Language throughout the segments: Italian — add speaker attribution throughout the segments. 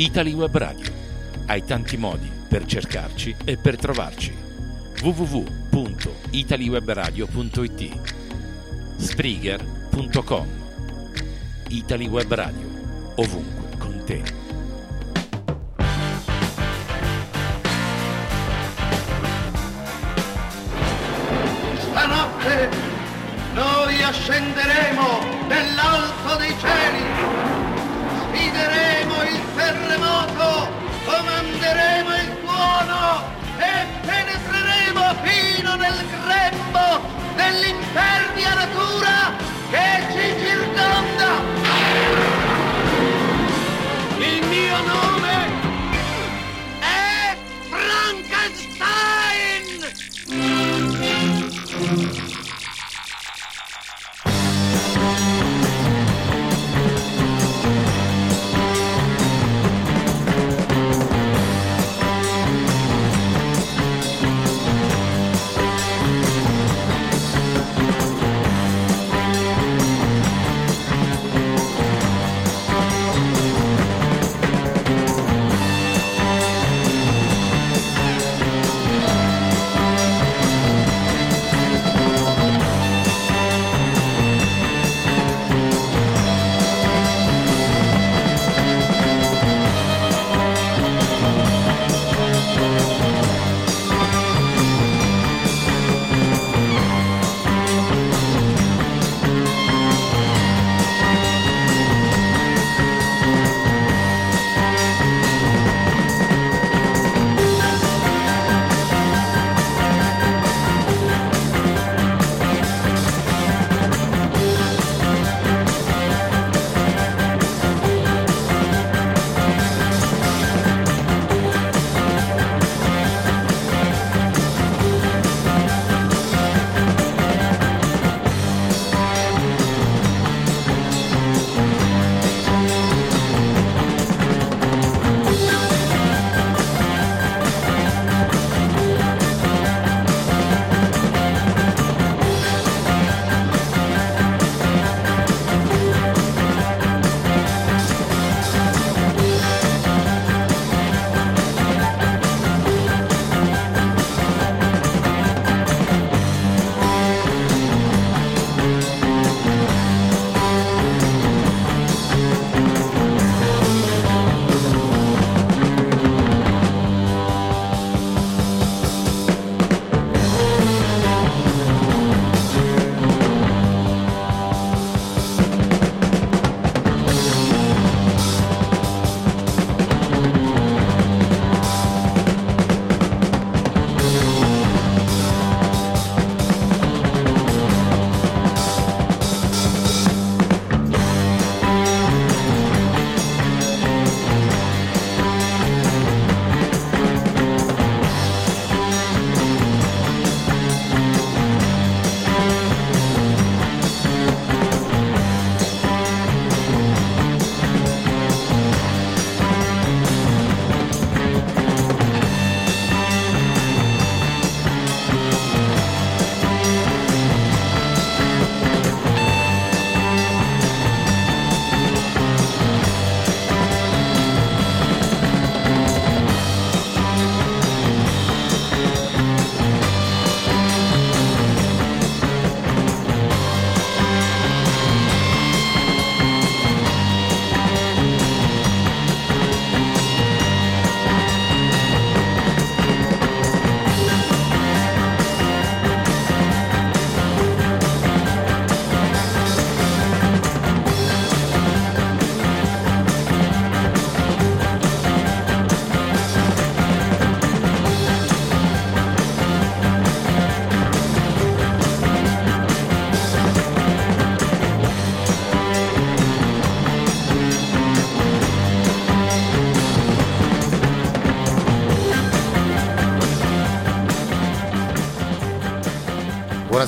Speaker 1: Italy Web Radio. Hai tanti modi per cercarci e per trovarci. www.italiwebradio.it Spreaker.com Italy Web Radio. Ovunque con te.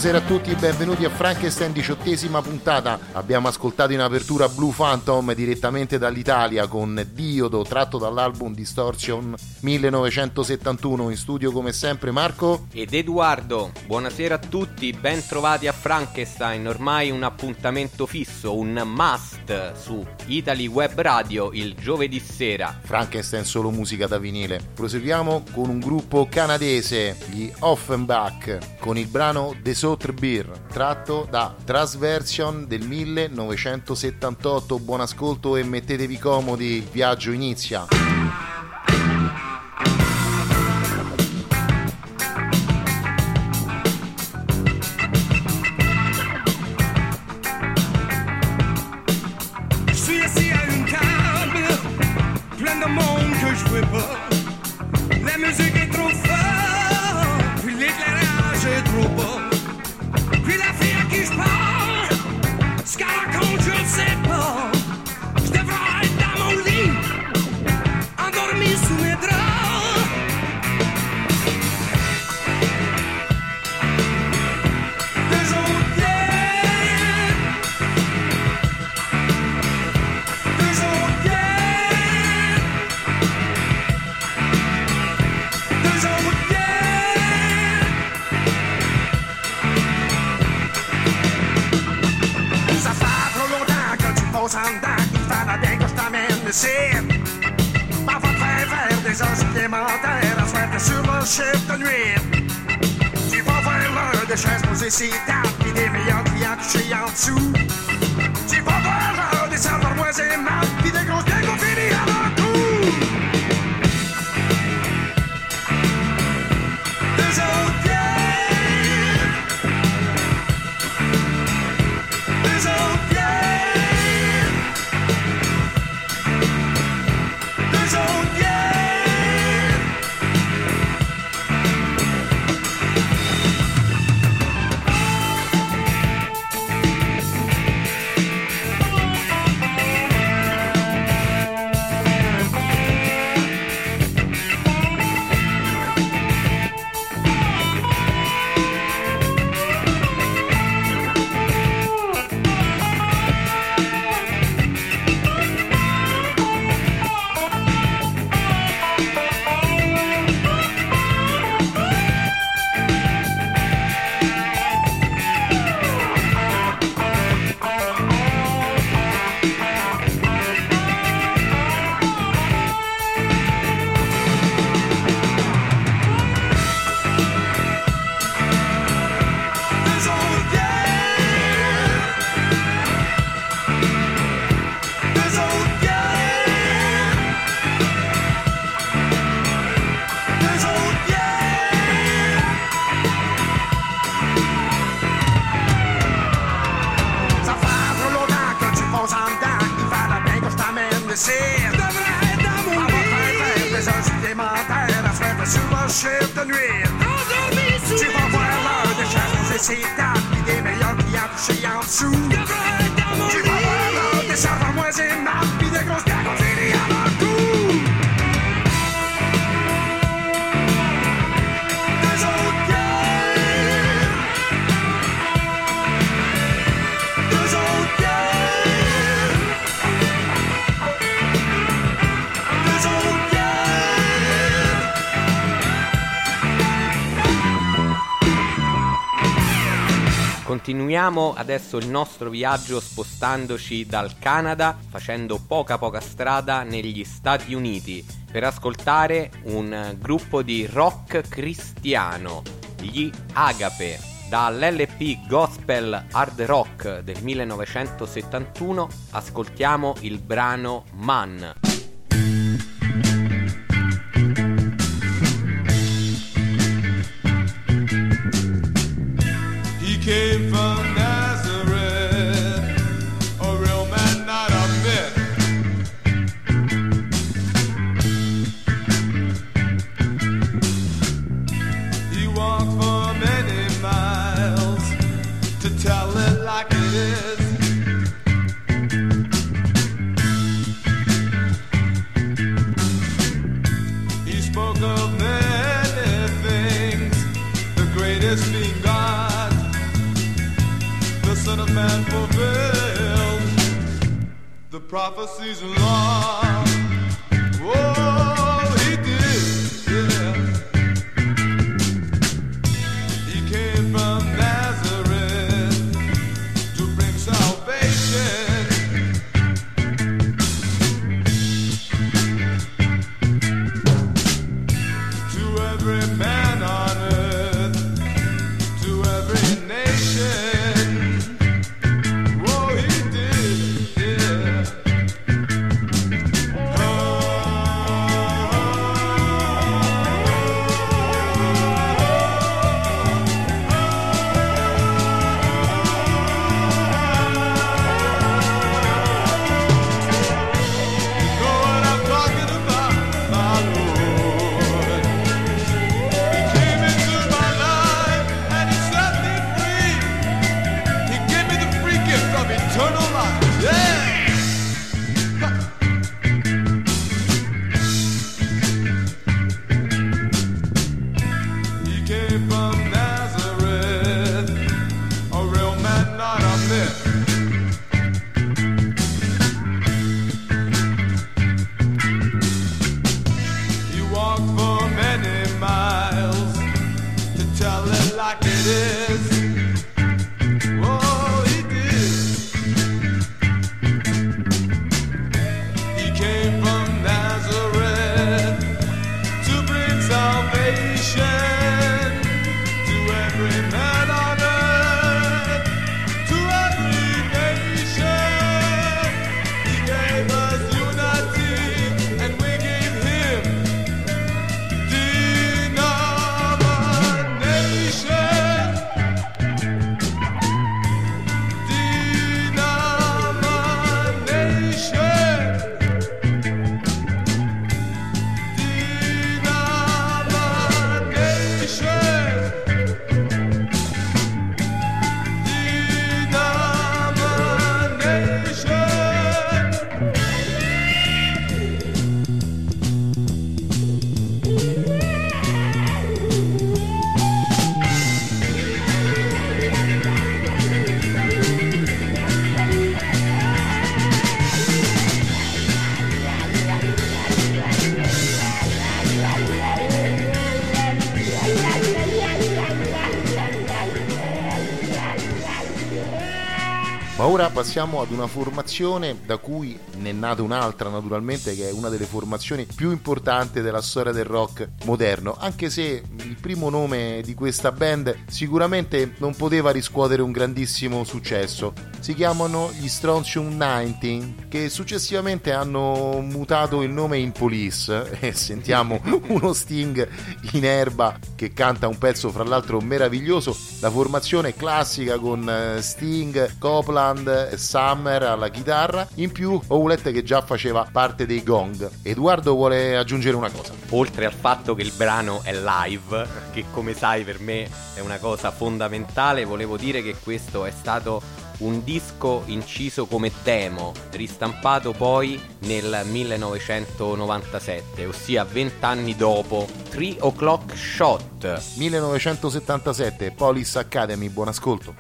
Speaker 2: Buonasera a tutti, benvenuti a Frankenstein, diciottesima puntata. Abbiamo ascoltato in apertura Blue Phantom direttamente dall'Italia con Diodo, tratto dall'album Distortion 1971. In studio come sempre Marco
Speaker 3: ed Edoardo. Buonasera a tutti, ben trovati a Frankenstein, ormai un appuntamento fisso, un must su Italy Web Radio il giovedì sera.
Speaker 2: Frankenstein solo musica da vinile. Proseguiamo con un gruppo canadese, gli Offenbach, con il brano The Sotre Beer, tratto da Transversion del 1978. Buon ascolto e mettetevi comodi, il viaggio inizia.
Speaker 3: Continuiamo adesso il nostro viaggio spostandoci dal Canada, facendo poca poca strada negli Stati Uniti per ascoltare un gruppo di rock cristiano, gli Agape. Dall'LP Gospel Hard Rock del 1971 ascoltiamo il brano Man.
Speaker 4: Came from man fulfilled the prophecies long. Oh,
Speaker 2: passiamo ad una formazione da cui ne è nata un'altra naturalmente che è una delle formazioni più importanti della storia del rock moderno, anche se il primo nome di questa band sicuramente non poteva riscuotere un grandissimo successo. Si chiamano gli Strontium 19 che successivamente hanno mutato il nome in Police e sentiamo uno Sting in erba che canta un pezzo fra l'altro meraviglioso, la formazione classica con eh, Sting, Copeland e Summer alla chitarra, in più Howlett che già faceva parte dei Gong. Edoardo vuole aggiungere una cosa.
Speaker 3: Oltre al fatto che il brano è live, che come sai per me è una cosa fondamentale, volevo dire che questo è stato un disco inciso come demo, ristampato poi nel 1997, ossia 20 anni dopo, 3 O'Clock Shot.
Speaker 2: 1977 Police Academy, buon ascolto.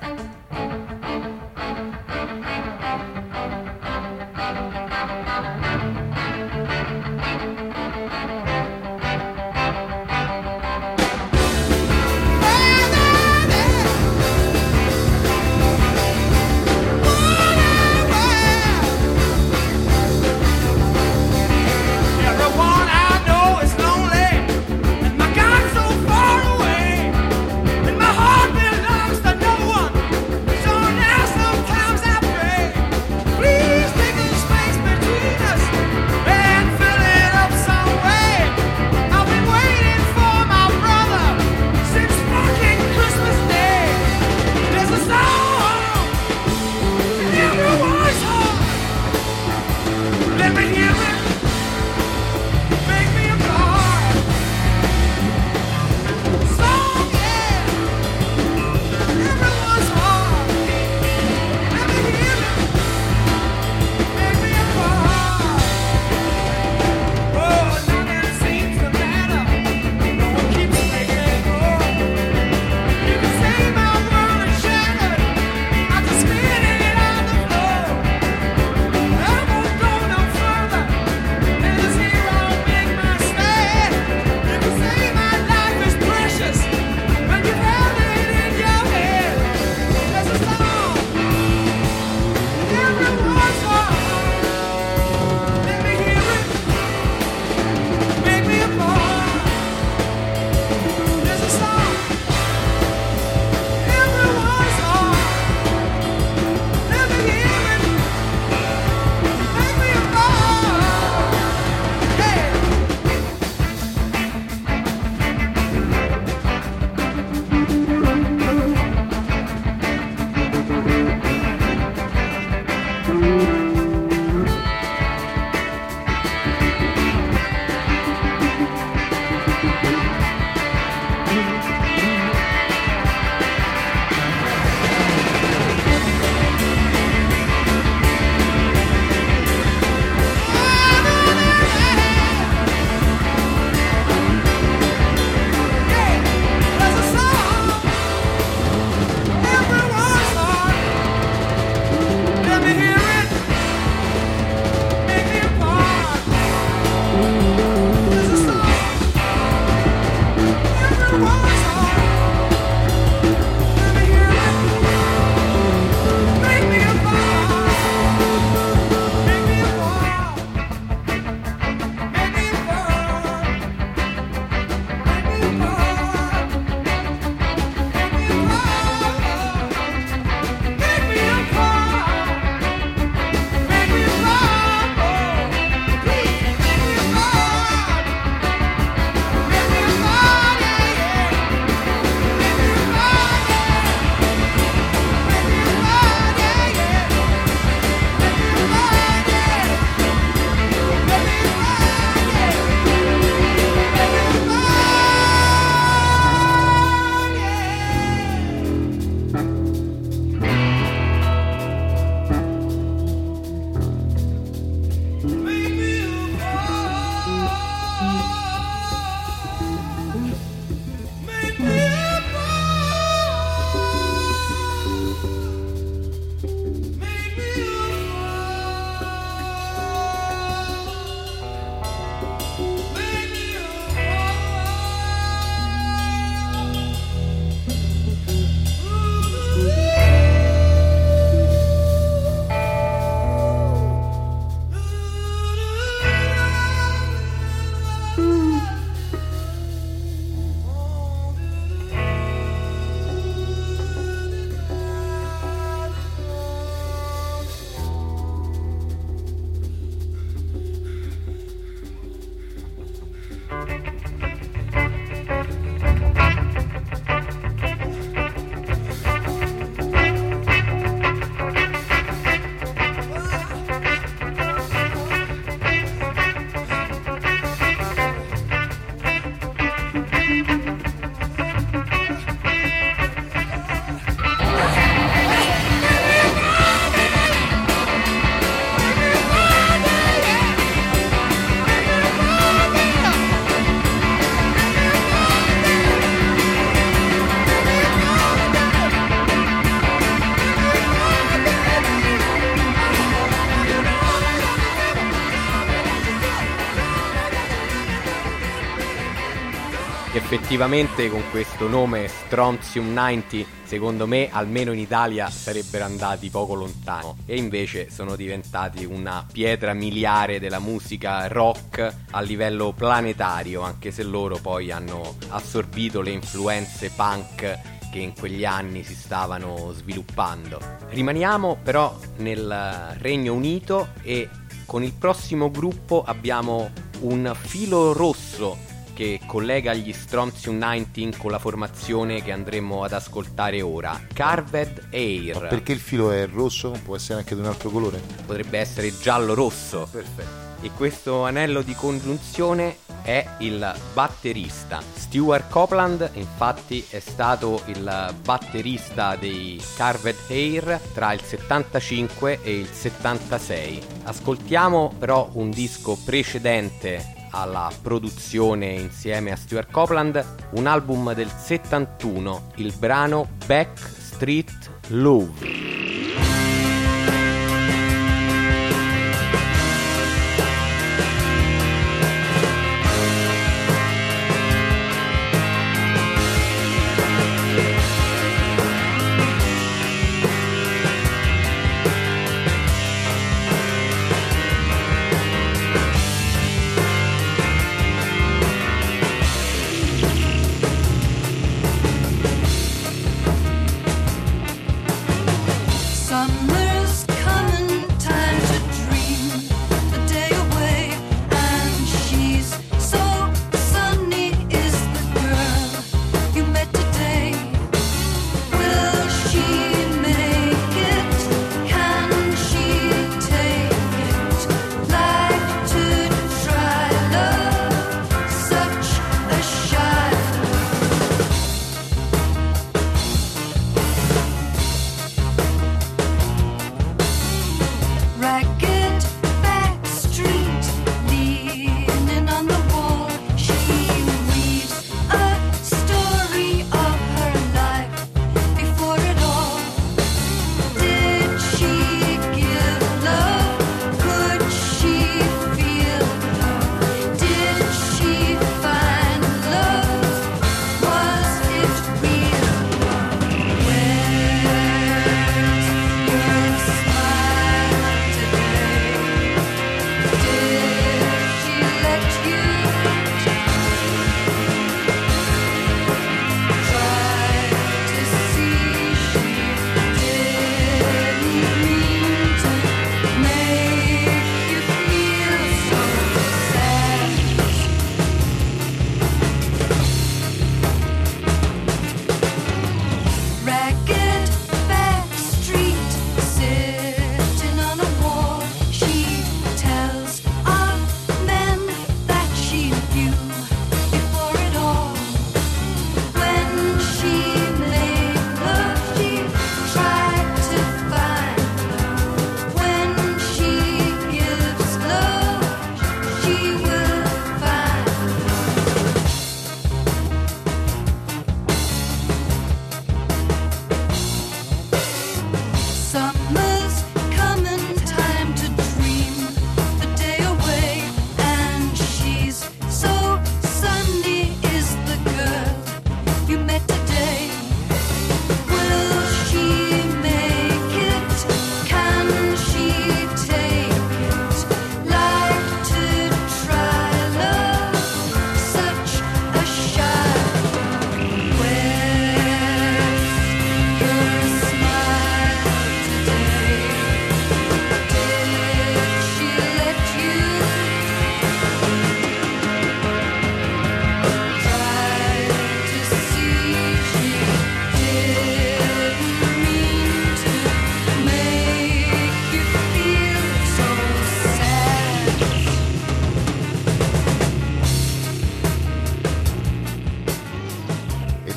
Speaker 3: Effettivamente con questo nome Strontium 90 secondo me almeno in Italia sarebbero andati poco lontano e invece sono diventati una pietra miliare della musica rock a livello planetario anche se loro poi hanno assorbito le influenze punk che in quegli anni si stavano sviluppando. Rimaniamo però nel Regno Unito e con il prossimo gruppo abbiamo un filo rosso che collega gli Strontium 19 con la formazione che andremo ad ascoltare ora, Carved Air.
Speaker 2: Perché il filo è rosso? Può essere anche di un altro colore?
Speaker 3: Potrebbe essere giallo-rosso.
Speaker 2: Perfetto.
Speaker 3: E questo anello di congiunzione è il batterista. Stuart Copeland, infatti, è stato il batterista dei Carved Hair tra il 75 e il 76. Ascoltiamo però un disco precedente alla produzione insieme a Stuart Copeland, un album del 71, il brano Back Street Love.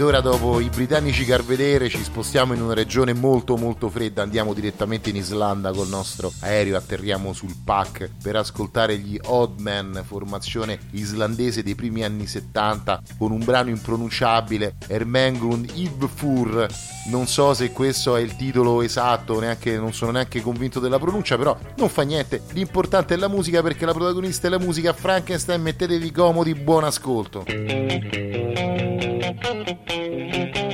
Speaker 2: Ed ora dopo i britannici Carvedere ci spostiamo in una regione molto molto fredda, andiamo direttamente in Islanda col nostro aereo, atterriamo sul PAC per ascoltare gli Oddman, formazione islandese dei primi anni 70 con un brano impronunciabile, Ermengrund Ivfur. Non so se questo è il titolo esatto, neanche, non sono neanche convinto della pronuncia, però non fa niente. L'importante è la musica perché la protagonista è la musica Frankenstein, mettetevi comodi, buon ascolto.
Speaker 5: Thank
Speaker 6: you.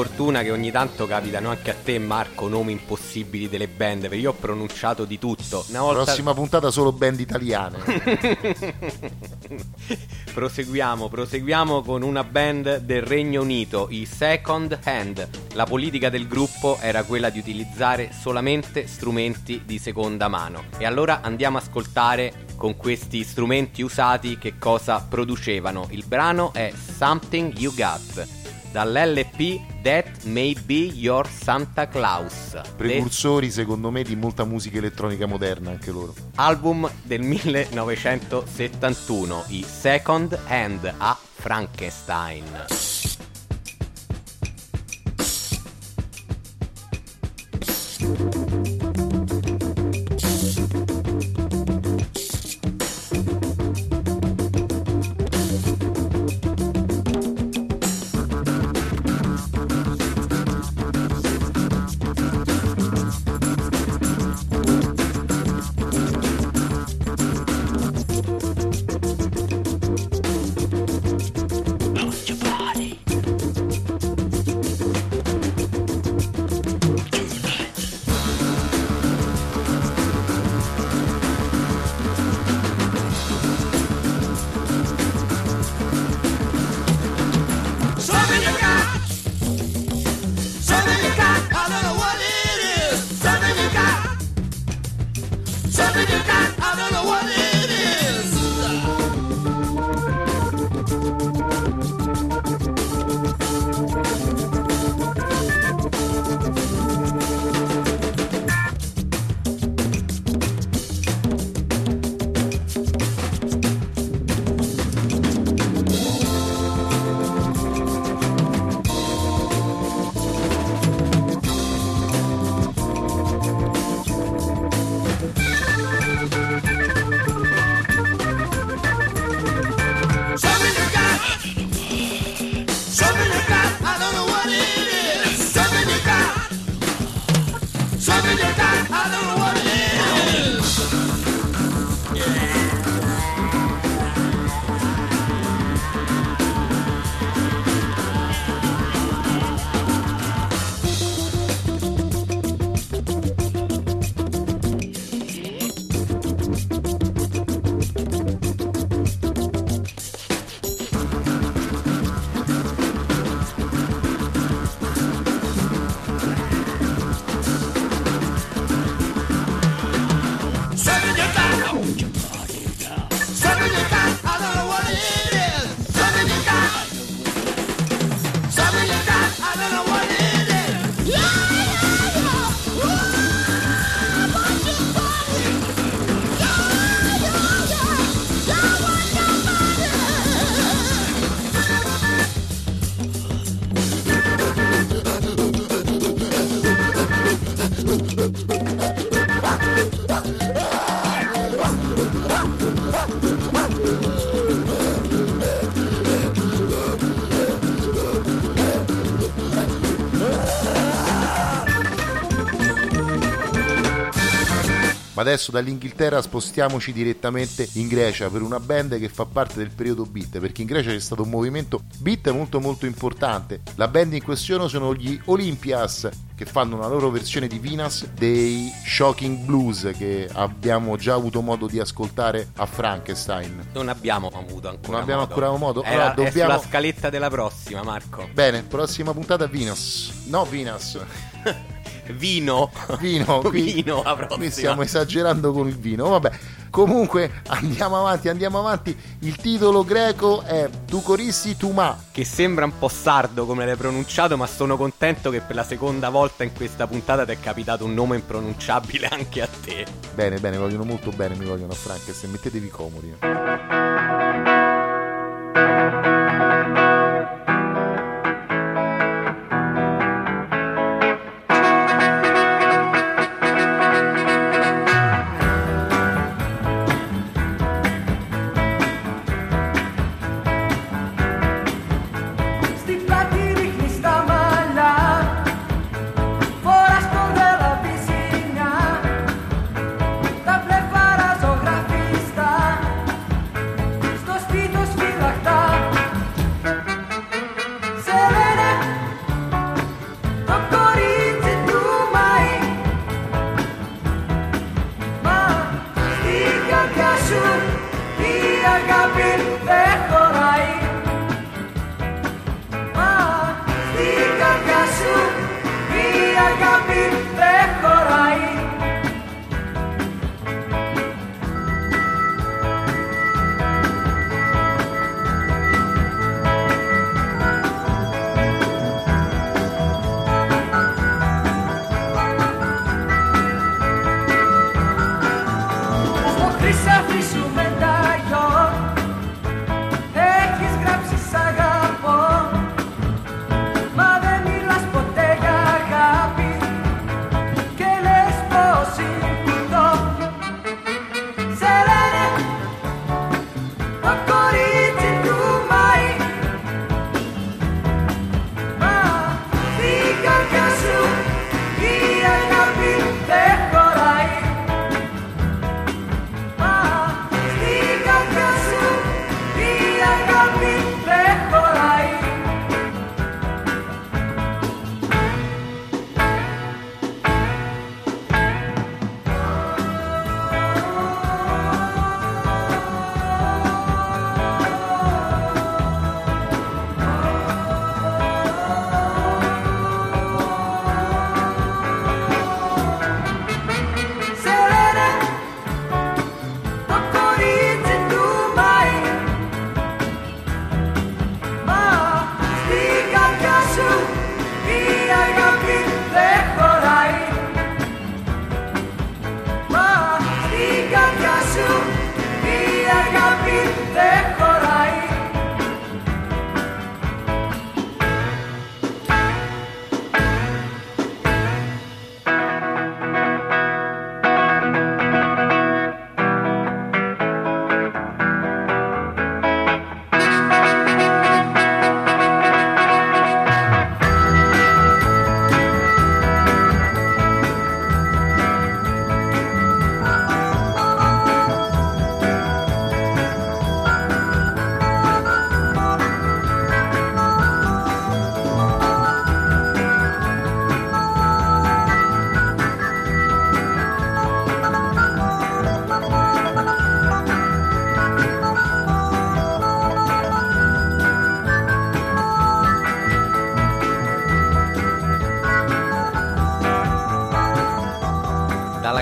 Speaker 6: Fortuna che ogni tanto capitano anche a te, Marco, nomi impossibili delle band, perché io ho pronunciato di tutto. Una volta
Speaker 2: Prossima puntata solo band italiane.
Speaker 6: proseguiamo, proseguiamo con una band del Regno Unito, i Second Hand. La politica del gruppo era quella di utilizzare solamente strumenti di seconda mano. E allora andiamo a ascoltare con questi strumenti usati che cosa producevano. Il brano è Something You Got dall'LP That May Be Your Santa Claus. De-
Speaker 2: Precursori secondo me di molta musica elettronica moderna anche loro.
Speaker 6: album del 1971, i Second Hand a Frankenstein.
Speaker 2: Adesso dall'Inghilterra spostiamoci direttamente in Grecia per una band che fa parte del periodo beat, perché in Grecia c'è stato un movimento beat molto molto importante. La band in questione sono gli Olympias che fanno una loro versione di Venus dei Shocking Blues che abbiamo già avuto modo di ascoltare a Frankenstein.
Speaker 3: Non abbiamo avuto ancora
Speaker 2: Non abbiamo
Speaker 3: modo.
Speaker 2: ancora modo?
Speaker 3: Era-
Speaker 2: Allora
Speaker 3: È
Speaker 2: dobbiamo-
Speaker 3: sulla scaletta della prossima, Marco.
Speaker 2: Bene, prossima puntata Venus. No, Venus.
Speaker 3: Vino.
Speaker 2: Vino, qui,
Speaker 3: Vino la
Speaker 2: qui stiamo esagerando con il vino. Vabbè, comunque andiamo avanti, andiamo avanti. Il titolo greco è Tu corissi tu ma.
Speaker 3: Che sembra un po' sardo come l'hai pronunciato, ma sono contento che per la seconda volta in questa puntata ti è capitato un nome impronunciabile anche a te.
Speaker 2: Bene, bene, vogliono molto bene, mi vogliono a Frankenstein, mettetevi comodi.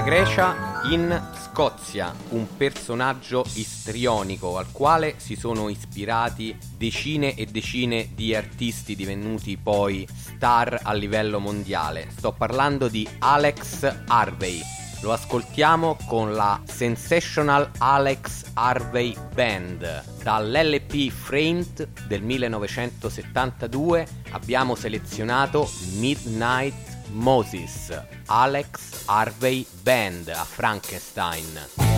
Speaker 3: Grecia in Scozia, un personaggio istrionico al quale si sono ispirati decine e decine di artisti divenuti poi star a livello mondiale. Sto parlando di Alex Harvey. Lo ascoltiamo con la Sensational Alex Harvey Band. Dall'LP Framed del 1972 abbiamo selezionato Midnight Moses, Alex Harvey Band a Frankenstein.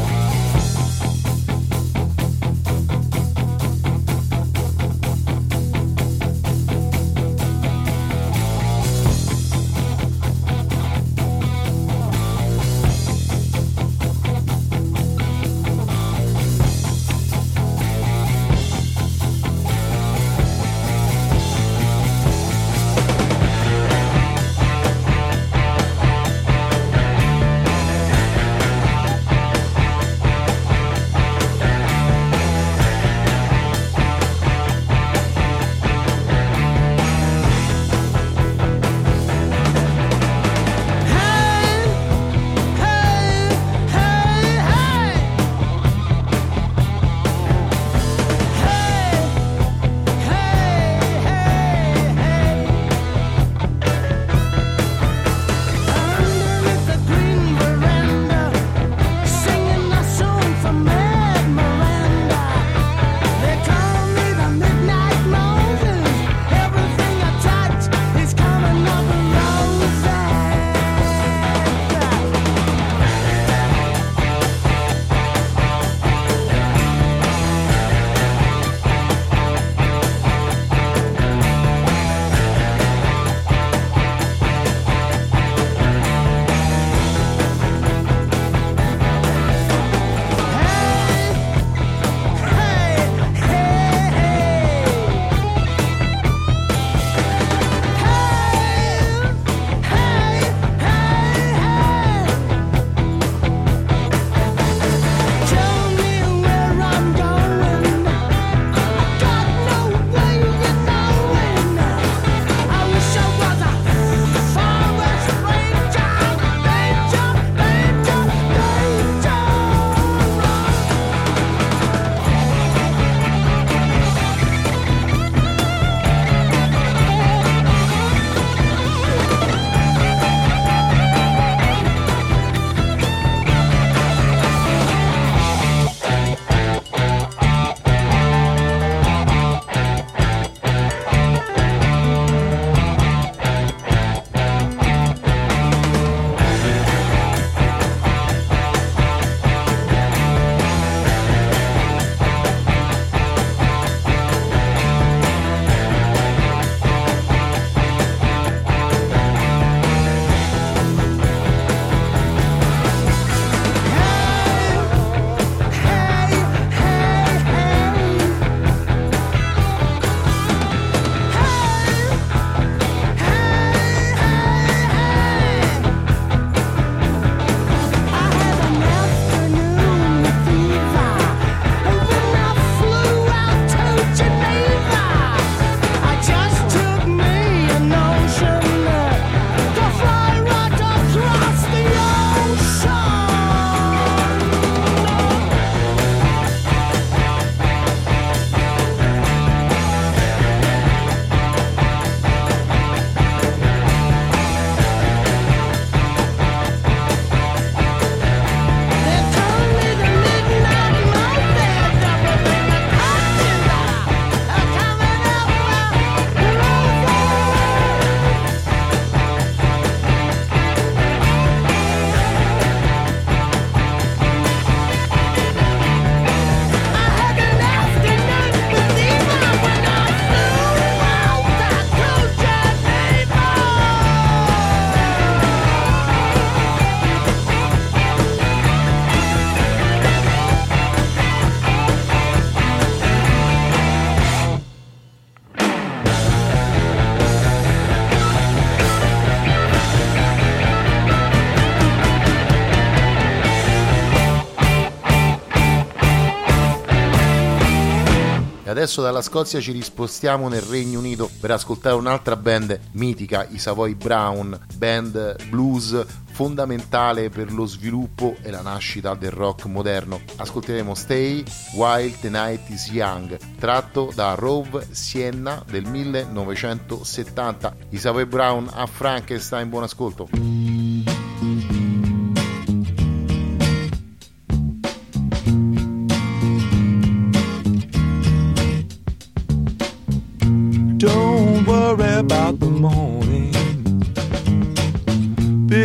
Speaker 2: Adesso dalla Scozia ci rispostiamo nel Regno Unito per ascoltare un'altra band mitica, i Savoy Brown, band blues fondamentale per lo sviluppo e la nascita del rock moderno. Ascolteremo Stay While the Night is Young, tratto da Rove Sienna del 1970. I Savoy Brown a Frankenstein, buon ascolto.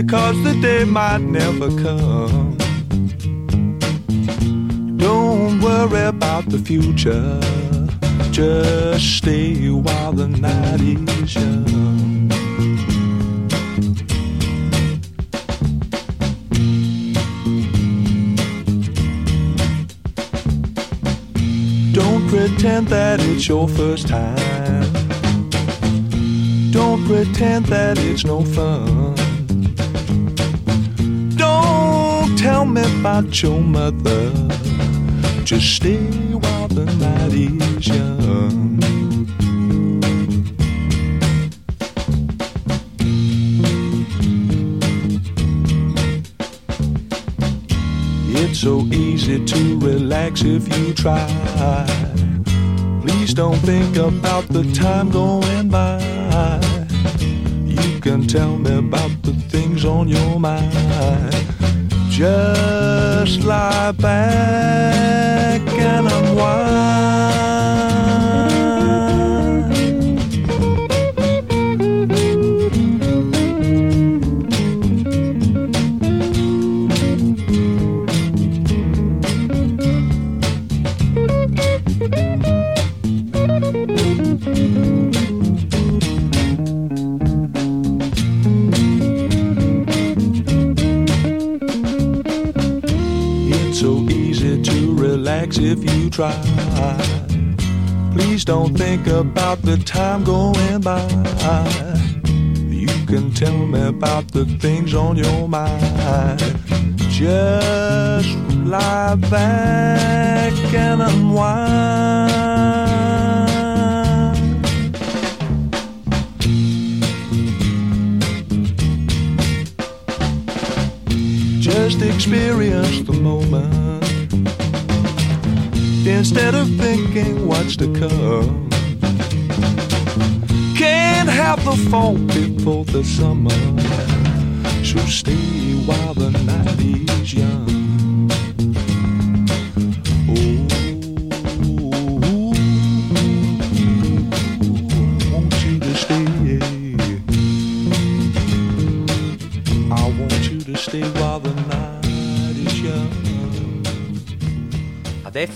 Speaker 4: Because the day might never come. Don't worry about the future, just stay while the night is young. Don't pretend that it's your first time. Don't pretend that it's no fun. Tell me about your mother. Just stay while the night is young. It's so easy to relax if you try. Please don't think about the time going by. You can tell me about the things on your mind. Just lie back and unwind. Try. Please don't think about the time going by. You can tell me about the things on your mind. Just lie back and unwind. Just experience the moment instead of thinking what's to come. Can't have the fall before the summer, so stay while the night is young.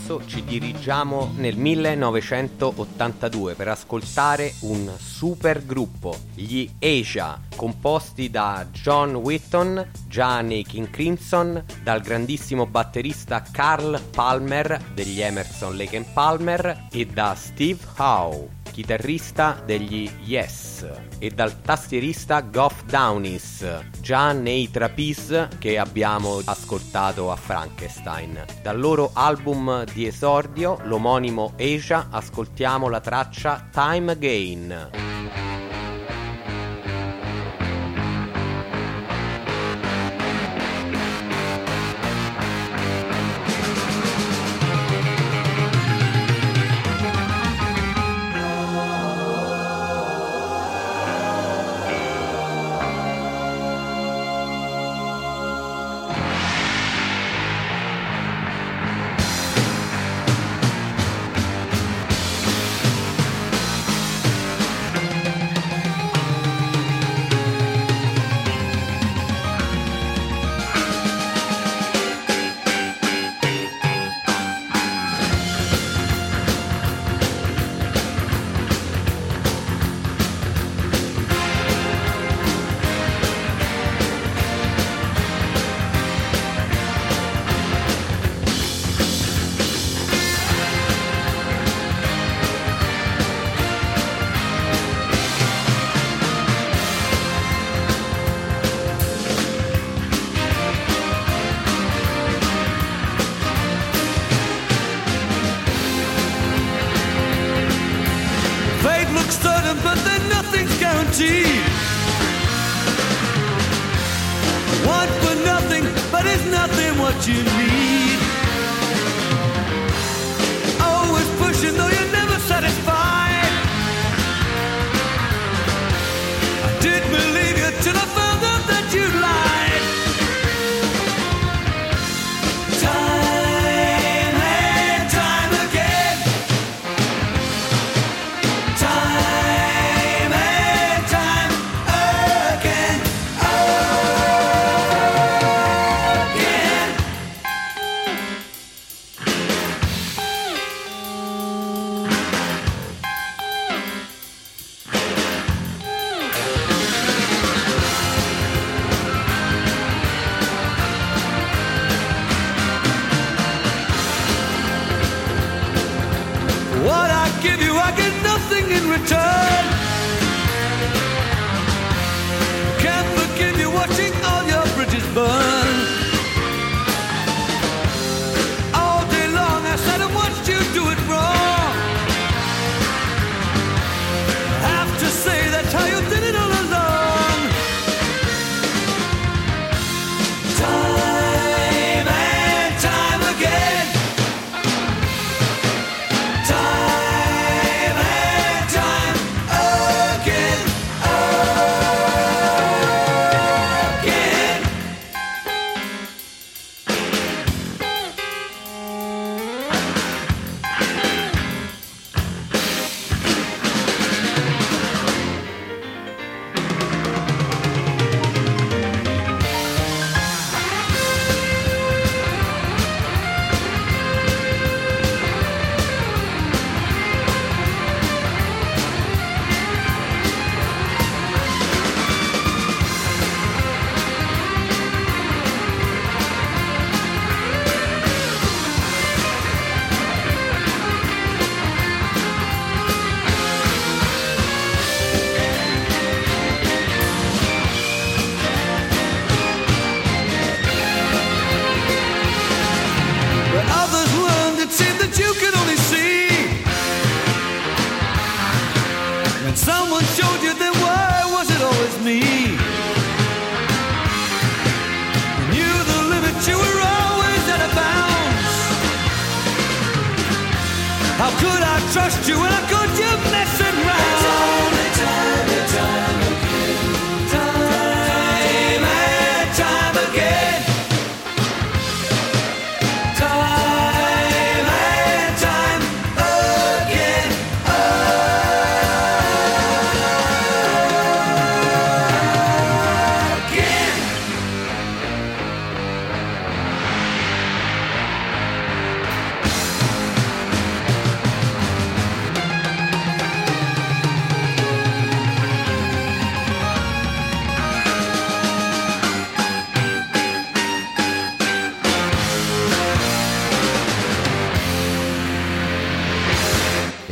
Speaker 3: Adesso ci dirigiamo nel 1982 per ascoltare un super gruppo, gli Asia, composti da John Whitton, già nei King Crimson, dal grandissimo batterista Carl Palmer degli Emerson Lake Palmer e da Steve Howe, chitarrista degli Yes, e dal tastierista Goff Downis, già nei Trapeze che abbiamo ascoltato a Frankenstein. Dal loro album di esordio, l'omonimo Asia, ascoltiamo la traccia
Speaker 7: Time Again.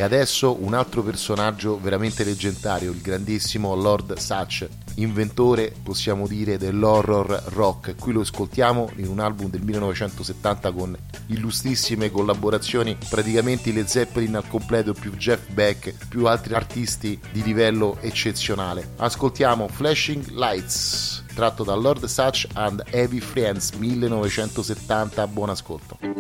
Speaker 2: adesso un altro personaggio veramente leggendario, il grandissimo Lord Satch, inventore, possiamo dire, dell'horror rock. Qui lo ascoltiamo in un album del 1970 con illustrissime collaborazioni, praticamente le Zeppelin al completo, più Jeff Beck, più altri artisti di livello eccezionale. Ascoltiamo Flashing Lights, tratto da Lord Satch and Heavy Friends 1970. Buon ascolto.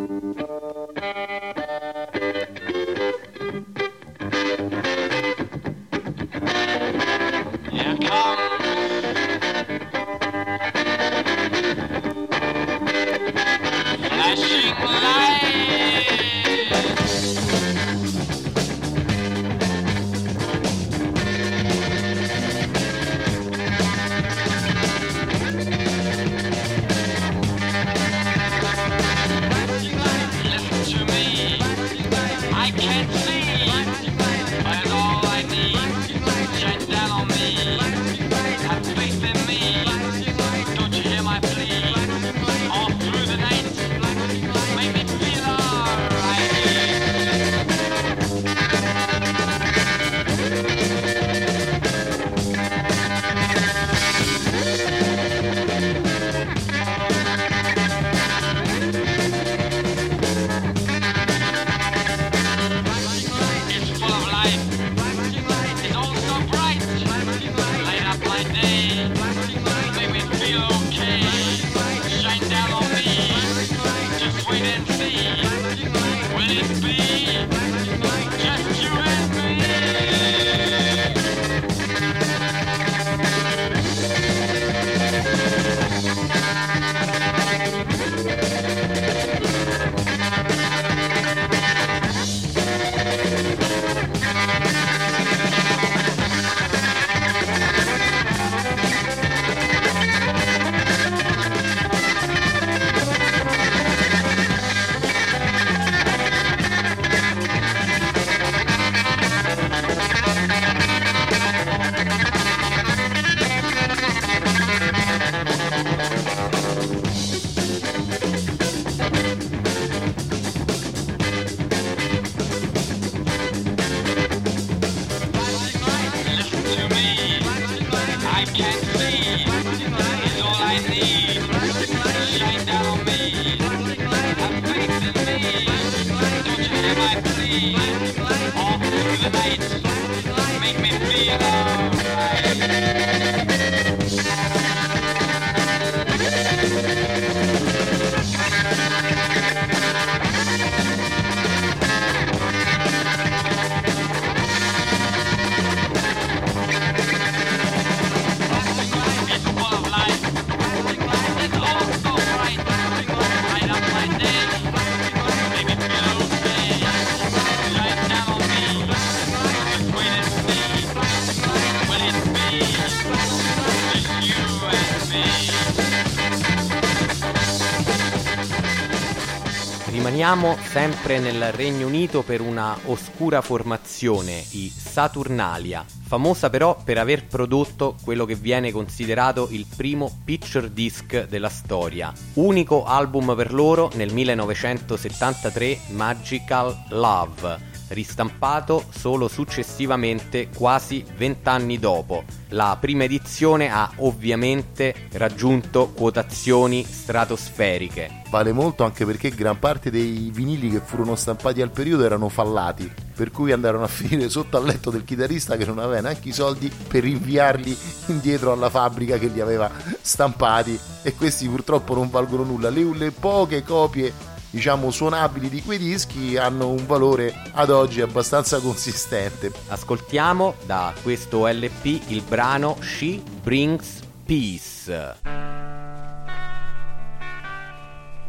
Speaker 3: Rimaniamo sempre nel Regno Unito per una oscura formazione, i Saturnalia, famosa però per aver prodotto quello che viene considerato il primo picture disc della storia. Unico album per loro nel 1973, Magical Love, ristampato solo successivamente quasi vent'anni dopo. La prima edizione ha ovviamente raggiunto quotazioni stratosferiche.
Speaker 2: Vale molto anche perché gran parte dei vinili che furono stampati al periodo erano fallati, per cui andarono a finire sotto al letto del chitarrista che non aveva neanche i soldi per inviarli indietro alla fabbrica che li aveva stampati e questi purtroppo non valgono nulla. Le, le poche copie diciamo suonabili di quei dischi hanno un valore ad oggi abbastanza consistente.
Speaker 3: Ascoltiamo da questo LP il brano She Brings Peace.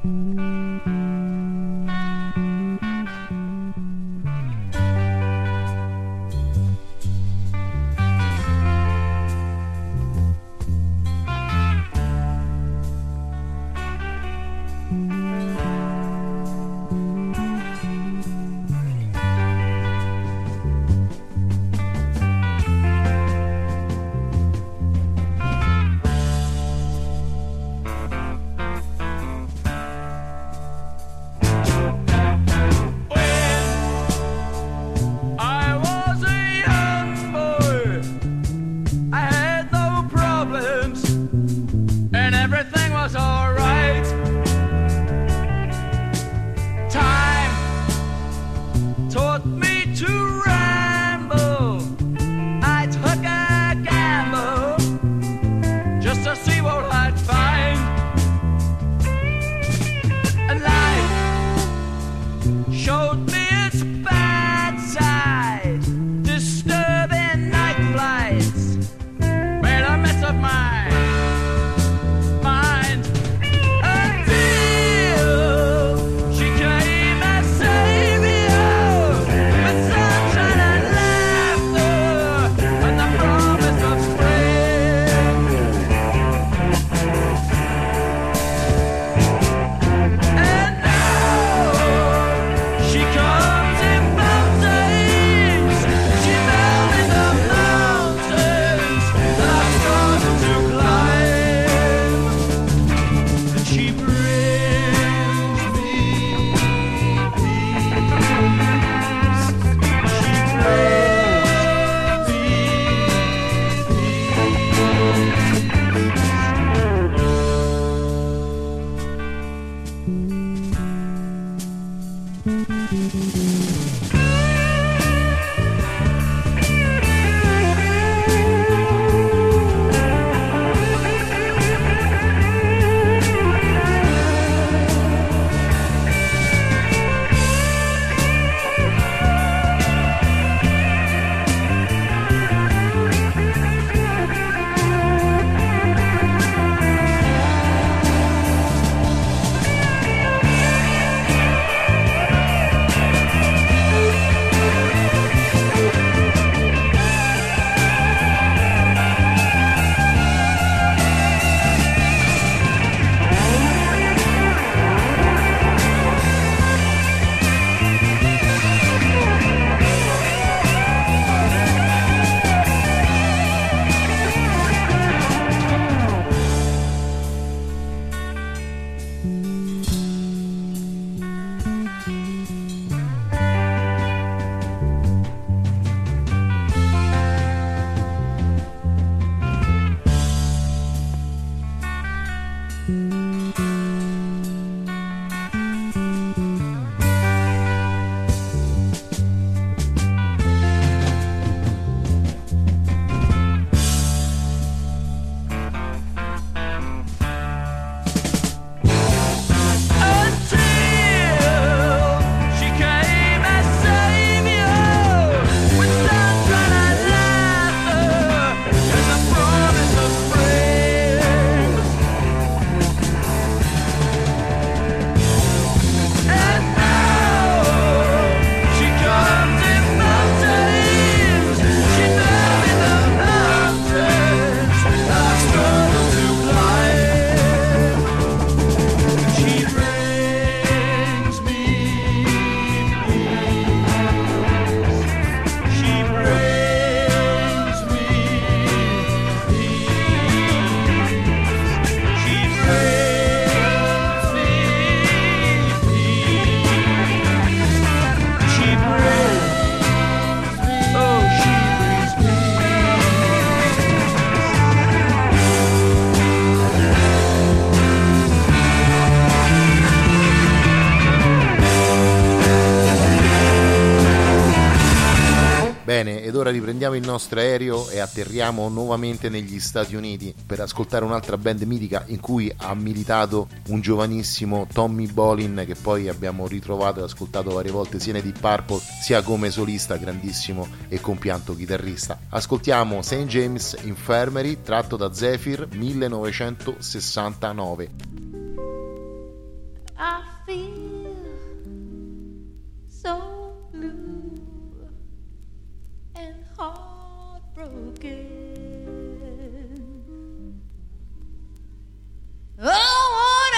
Speaker 3: Thank you.
Speaker 2: Riprendiamo il nostro aereo e atterriamo nuovamente negli Stati Uniti per ascoltare un'altra band mitica in cui ha militato un giovanissimo Tommy Bolin che poi abbiamo ritrovato e ascoltato varie volte sia nei Deep Purple sia come solista, grandissimo e compianto chitarrista. Ascoltiamo St. James Infirmary tratto da Zephyr 1969.
Speaker 8: I feel so blue heartbroken. Oh, what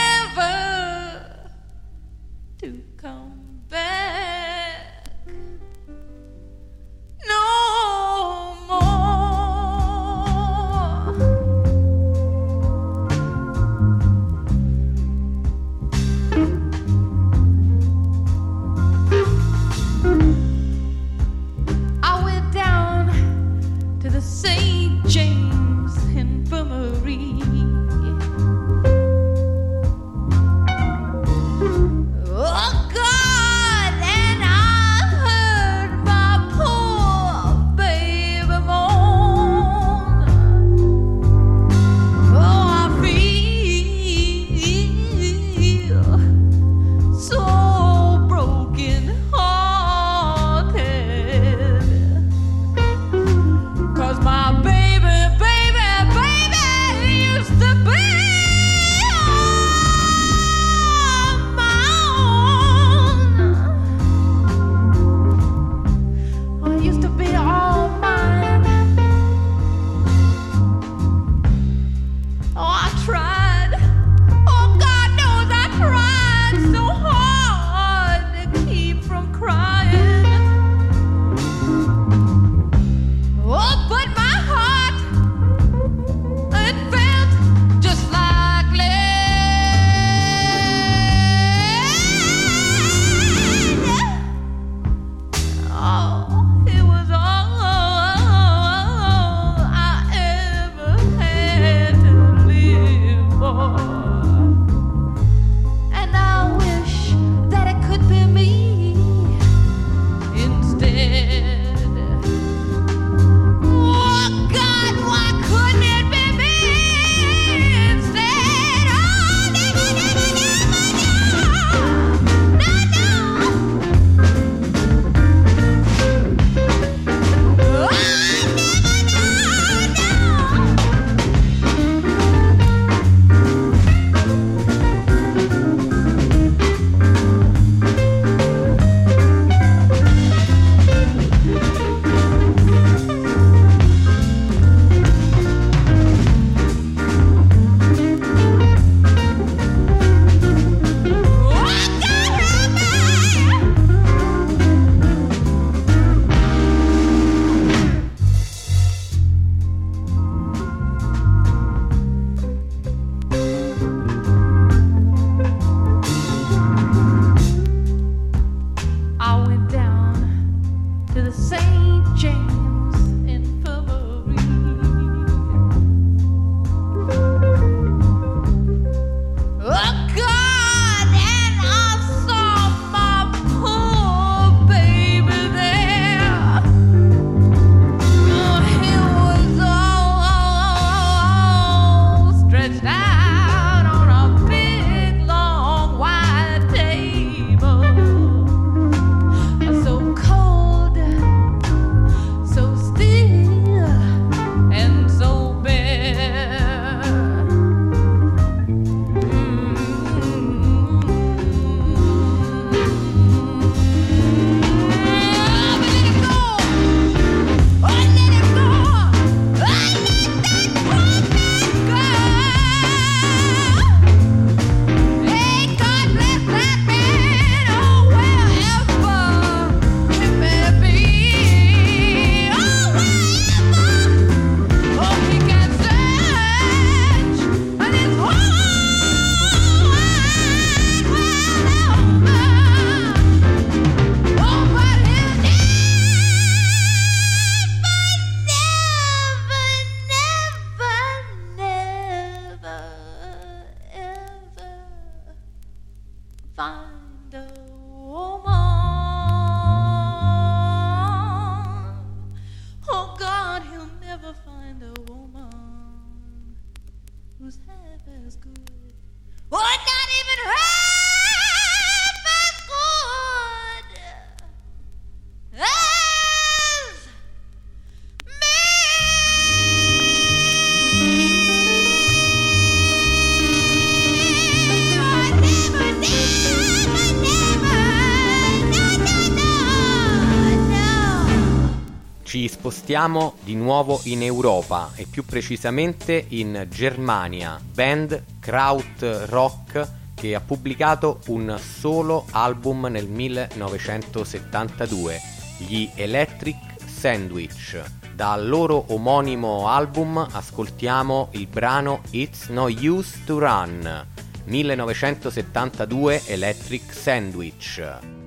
Speaker 9: Stiamo di nuovo in Europa e più precisamente in Germania, band Kraut Rock che ha pubblicato un solo album nel 1972, gli Electric Sandwich. Dal loro omonimo album ascoltiamo il brano It's No Use to Run, 1972 Electric Sandwich.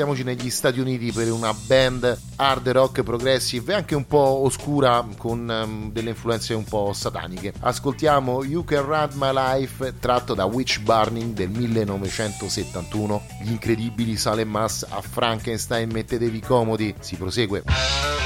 Speaker 2: Adesso rispostiamoci negli Stati Uniti per una band hard rock progressive e anche un po' oscura con ehm, delle influenze un po' sataniche. Ascoltiamo You Can Run My Life tratto da Witch Burning del 1971. Gli incredibili Salem Mass a Frankenstein, mettetevi comodi, si prosegue.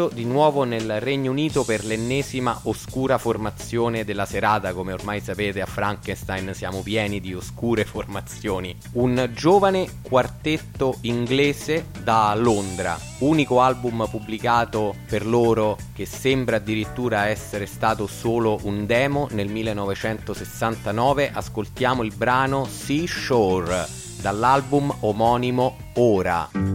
Speaker 3: Adesso di nuovo nel Regno Unito per l'ennesima oscura formazione della serata, come ormai sapete a Frankenstein siamo pieni di oscure formazioni. Un giovane quartetto inglese da Londra, unico album pubblicato per loro che sembra addirittura essere stato solo un demo nel 1969, ascoltiamo il brano Seashore dall'album omonimo Ora.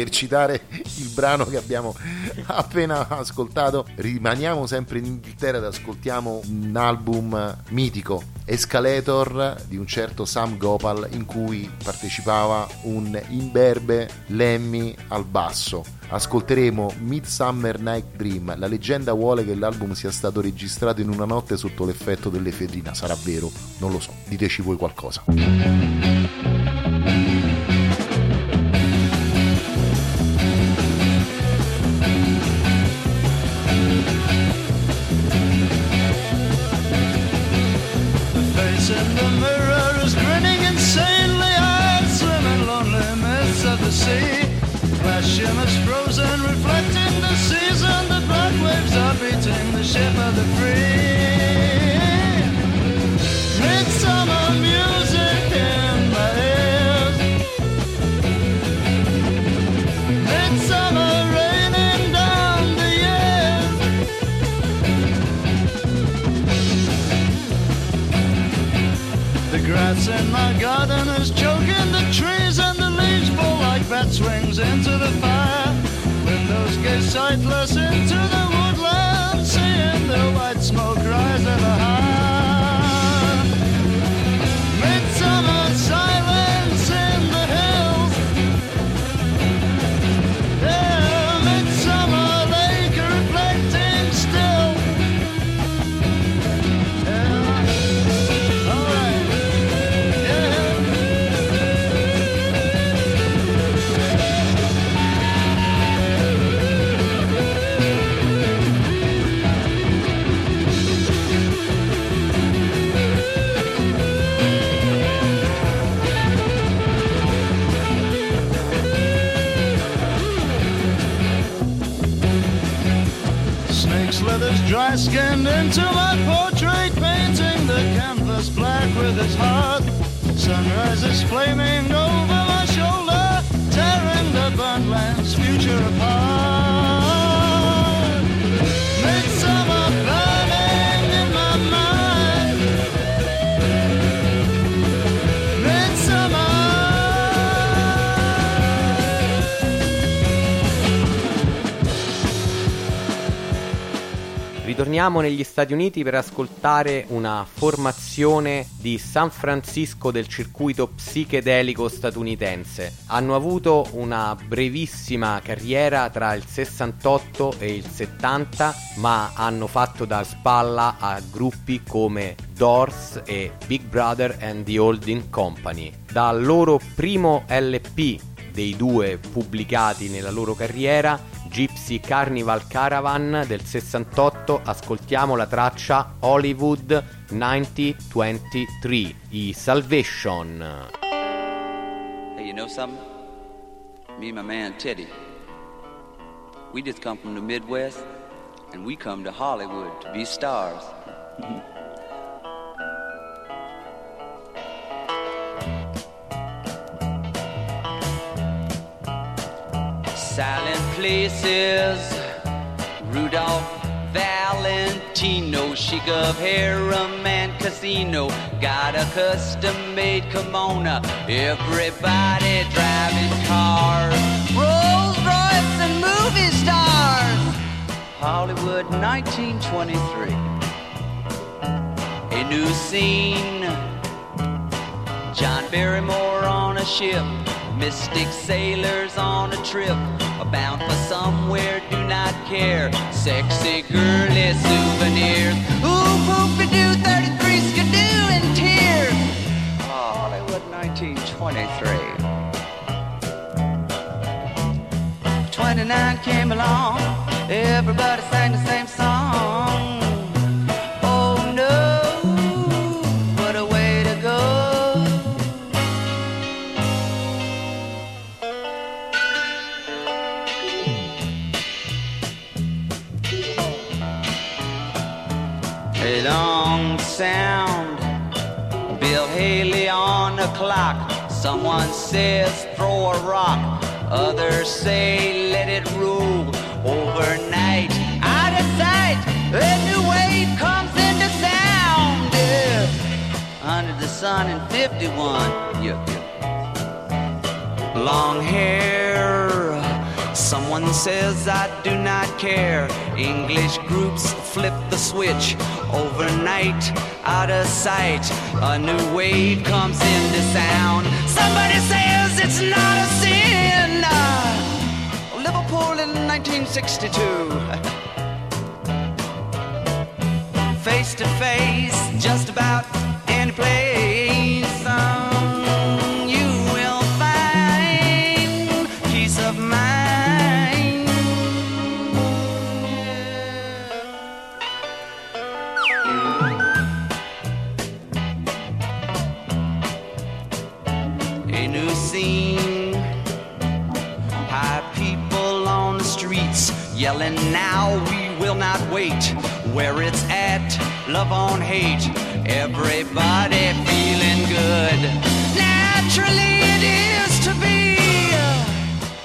Speaker 10: Per citare il brano che abbiamo appena ascoltato, rimaniamo sempre in Inghilterra ed ascoltiamo un album mitico, Escalator di un certo Sam Gopal, in cui partecipava un imberbe Lemmy al basso. Ascolteremo Midsummer Night Dream. La leggenda vuole che l'album sia stato registrato in una notte sotto l'effetto dell'efedrina. Sarà vero? Non lo so. Diteci voi qualcosa.
Speaker 3: Ritorniamo negli Stati Uniti per ascoltare una formazione di San Francisco del circuito psichedelico statunitense. Hanno avuto una brevissima carriera tra il 68 e il 70, ma hanno fatto da spalla a gruppi come Doors e Big Brother and the Holding Company. Dal loro primo LP dei due pubblicati nella loro carriera, Gypsy Carnival Caravan del 68, ascoltiamo la traccia Hollywood 9023, i Salvation.
Speaker 11: Hey, you know something? Me and my man Teddy, we just come from the Midwest, and we come to Hollywood to be stars. Silent places, Rudolph Valentino, chic of harem and casino, got a custom-made kimono. Everybody driving cars, Rolls Royce and movie stars. Hollywood 1923, a new scene. John Barrymore on a ship, mystic sailors on a trip, bound for somewhere, do not care. Sexy girly souvenirs, ooh, poopy doo, 33 skidoo and tears. Oh, Hollywood 1923. 29 came along, everybody sang the same song. Sound, Bill Haley on the clock. Someone says throw a rock, others say let it roll. Overnight, out of sight, a new wave comes into sound. Yeah. Under the sun in 51, yeah, yeah. Long hair, someone says I do not care. English groups flip the switch overnight, out of sight. A new wave comes into sound. Somebody says it's not a sin. Liverpool in 1962. face to face, just about any place. A new scene. High people on the streets yelling, Now we will not wait. Where it's at, love on hate. Everybody feeling good. Naturally, it is to be.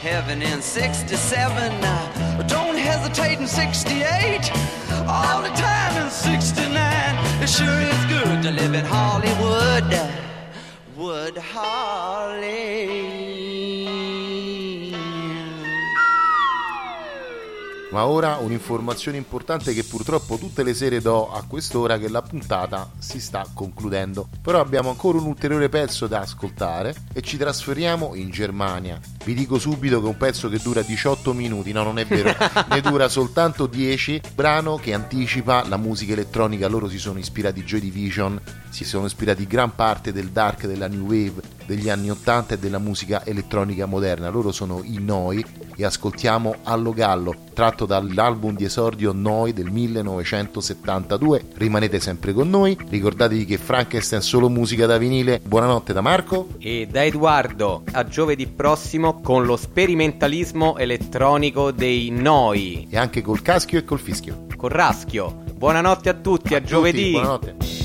Speaker 11: Heaven in 67. uh, Don't hesitate in 68. All the time in 69. It sure is good to live in Hollywood. Wood Holly.
Speaker 2: Ma ora un'informazione importante che purtroppo tutte le sere do a quest'ora che la puntata si sta concludendo. Però abbiamo ancora un ulteriore pezzo da ascoltare e ci trasferiamo in Germania. Vi dico subito che è un pezzo che dura 18 minuti, no non è vero, ne dura soltanto 10, brano che anticipa la musica elettronica, loro si sono ispirati Joy Division, si sono ispirati gran parte del dark, della new wave degli anni 80 e della musica elettronica moderna, loro sono i Noi e ascoltiamo Allo Gallo, tratto dall'album di esordio Noi del 1972. Rimanete sempre con noi, ricordatevi che Frankenstein è solo musica da vinile. Buonanotte da Marco.
Speaker 3: E da Edoardo a giovedì prossimo con lo sperimentalismo elettronico dei Noi,
Speaker 2: E anche col caschio e col fischio.
Speaker 3: con Raschio. Buonanotte a tutti, a,
Speaker 2: Tutti,
Speaker 3: giovedì.
Speaker 2: buonanotte.